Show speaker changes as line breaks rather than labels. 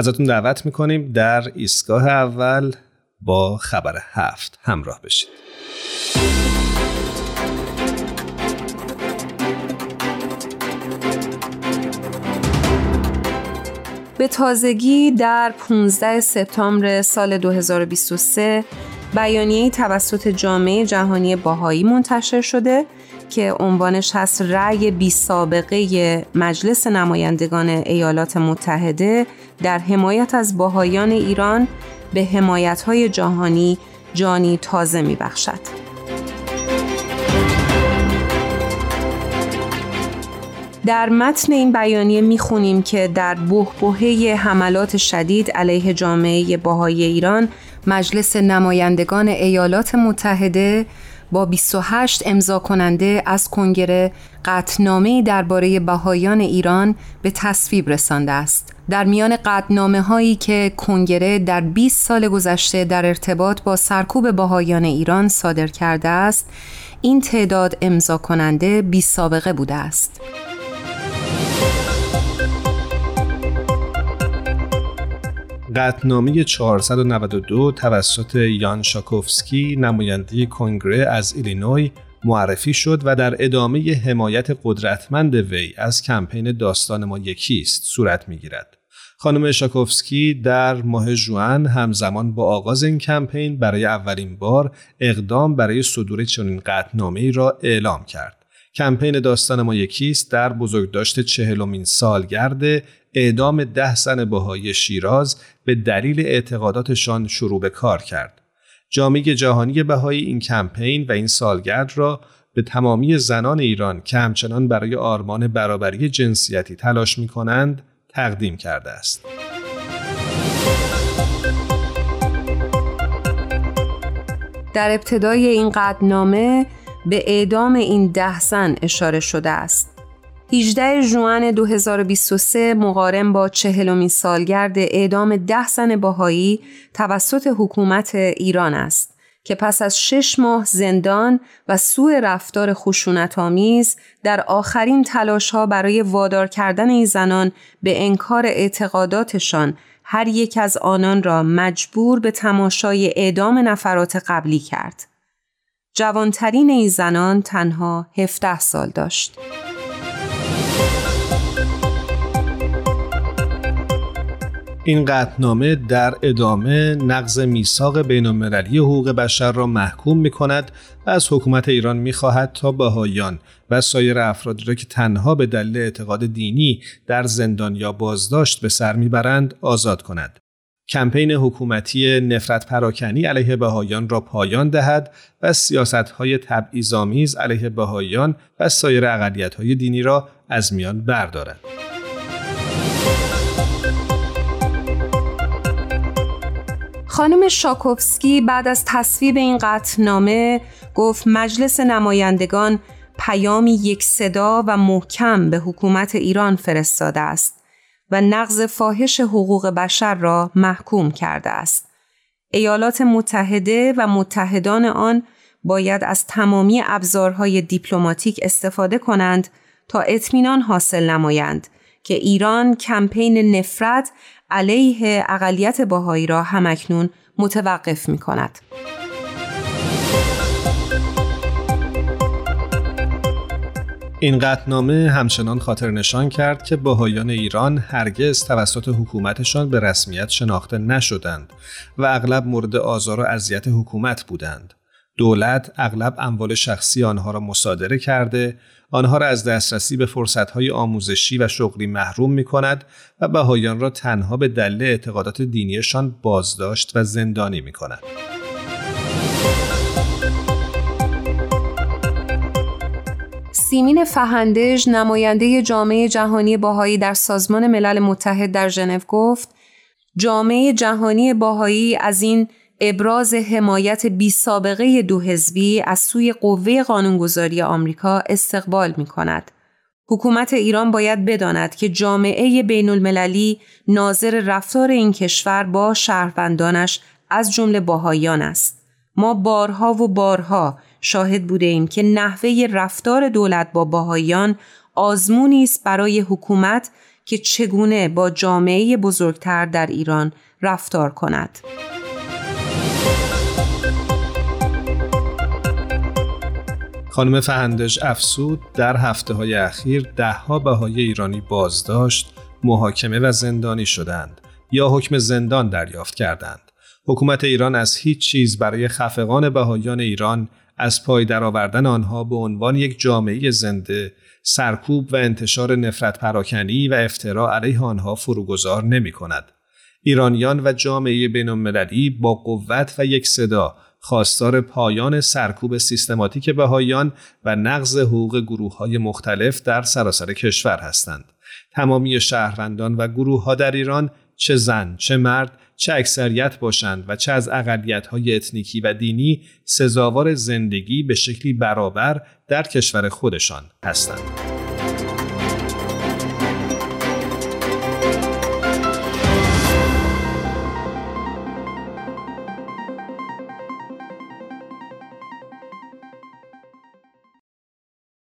ازتون دعوت می‌کنیم در ایستگاه اول با خبر هفت همراه بشید.
به تازگی در 15 سپتامبر سال 2023 بیانیه توسط جامعه جهانی باهایی منتشر شده که عنوانش هست رأی بی سابقه مجلس نمایندگان ایالات متحده در حمایت از باهایان ایران به حمایت های جهانی جانی تازه می بخشد. در متن این بیانیه می‌خونیم که در بهبهه حملات شدید علیه جامعه باهای ایران مجلس نمایندگان ایالات متحده با 28 امضا کننده از کنگره قطنامه درباره بهایان ایران به تصویب رسانده است. در میان قطنامه هایی که کنگره در 20 سال گذشته در ارتباط با سرکوب بهایان ایران صادر کرده است، این تعداد امضا کننده بی سابقه بوده است.
قطنامه 492 توسط یان شاکوفسکی نماینده کنگره از ایلینوی معرفی شد و در ادامه حمایت قدرتمند وی از کمپین داستان ما یکی است صورت می‌گیرد. خانم شاکوفسکی در ماه جوان همزمان با آغاز این کمپین برای اولین بار اقدام برای صدور چنین قطنامه را اعلام کرد. کمپین داستان ما یکیست در بزرگداشت چهلمین سالگرد اعدام ده زن بهایی شیراز به دلیل اعتقاداتشان شروع به کار کرد. جامعه جهانی بهایی این کمپین و این سالگرد را به تمامی زنان ایران که همچنان برای آرمان برابری جنسیتی تلاش می کنند تقدیم کرده است.
در ابتدای این قدنامه به اعدام این ده زن اشاره شده است. 18 ژوئن 2023 مقارن با چهلمین سالگرد اعدام ده زن باهایی توسط حکومت ایران است که پس از شش ماه زندان و سوء رفتار خشونت آمیز در آخرین تلاش ها برای وادار کردن این زنان به انکار اعتقاداتشان هر یک از آنان را مجبور به تماشای اعدام نفرات قبلی کرد. جوانترین این زنان تنها 17 سال داشت.
این قطنامه در ادامه نقض میثاق بین المللی حقوق بشر را محکوم می کند و از حکومت ایران می خواهد تا بهایان و سایر افرادی را که تنها به دلیل اعتقاد دینی در زندان یا بازداشت به سر می‌برند آزاد کند. کمپین حکومتی نفرت پراکنی علیه بهایان را پایان دهد و سیاست های تبعیض‌آمیز علیه بهایان و سایر اقلیت های دینی را از میان بردارد.
خانم شاکوفسکی بعد از تصویب این قطعنامه گفت مجلس نمایندگان پیامی یک صدا و محکم به حکومت ایران فرستاده است و نقض فاحش حقوق بشر را محکوم کرده است. ایالات متحده و متحدان آن باید از تمامی ابزارهای دیپلماتیک استفاده کنند تا اطمینان حاصل نمایند که ایران کمپین نفرت علیه اقلیت باهایی را همکنون متوقف می کند.
این قطنامه همچنان خاطر نشان کرد که باهایان ایران هرگز توسط حکومتشان به رسمیت شناخته نشدند و اغلب مورد آزار و اذیت حکومت بودند. دولت اغلب اموال شخصی آنها را مصادره کرده، آنها را از دسترسی به فرصتهای آموزشی و شغلی محروم می کند و بهایان را تنها به دلیل اعتقادات دینیشان بازداشت و زندانی می کند.
سیمین فهندج نماینده جامعه جهانی باهایی در سازمان ملل متحد در ژنو گفت جامعه جهانی باهایی از این ابراز حمایت بی سابقه دو حزبی از سوی قوه قانونگذاری آمریکا استقبال می کند. حکومت ایران باید بداند که جامعه بین المللی ناظر رفتار این کشور با شهروندانش از جمله باهایان است. ما بارها و بارها شاهد بوده ایم که نحوه رفتار دولت با باهایان آزمونی است برای حکومت که چگونه با جامعه بزرگتر در ایران رفتار کند.
خانم فهندش افسود در هفته های اخیر دهها بهای ایرانی بازداشت، محاکمه و زندانی شدند یا حکم زندان دریافت کردند. حکومت ایران از هیچ چیز برای خفقان بهایان ایران از پای درآوردن آنها به عنوان یک جامعه زنده سرکوب و انتشار نفرت پراکنی و افترا علیه آنها فروگذار نمی کند. ایرانیان و جامعه بین با قوت و یک صدا خواستار پایان سرکوب سیستماتیک بهایان و نقض حقوق گروه های مختلف در سراسر کشور هستند. تمامی شهروندان و گروه ها در ایران چه زن، چه مرد، چه اکثریت باشند و چه از اقلیت های اتنیکی و دینی سزاوار زندگی به شکلی برابر در کشور خودشان هستند.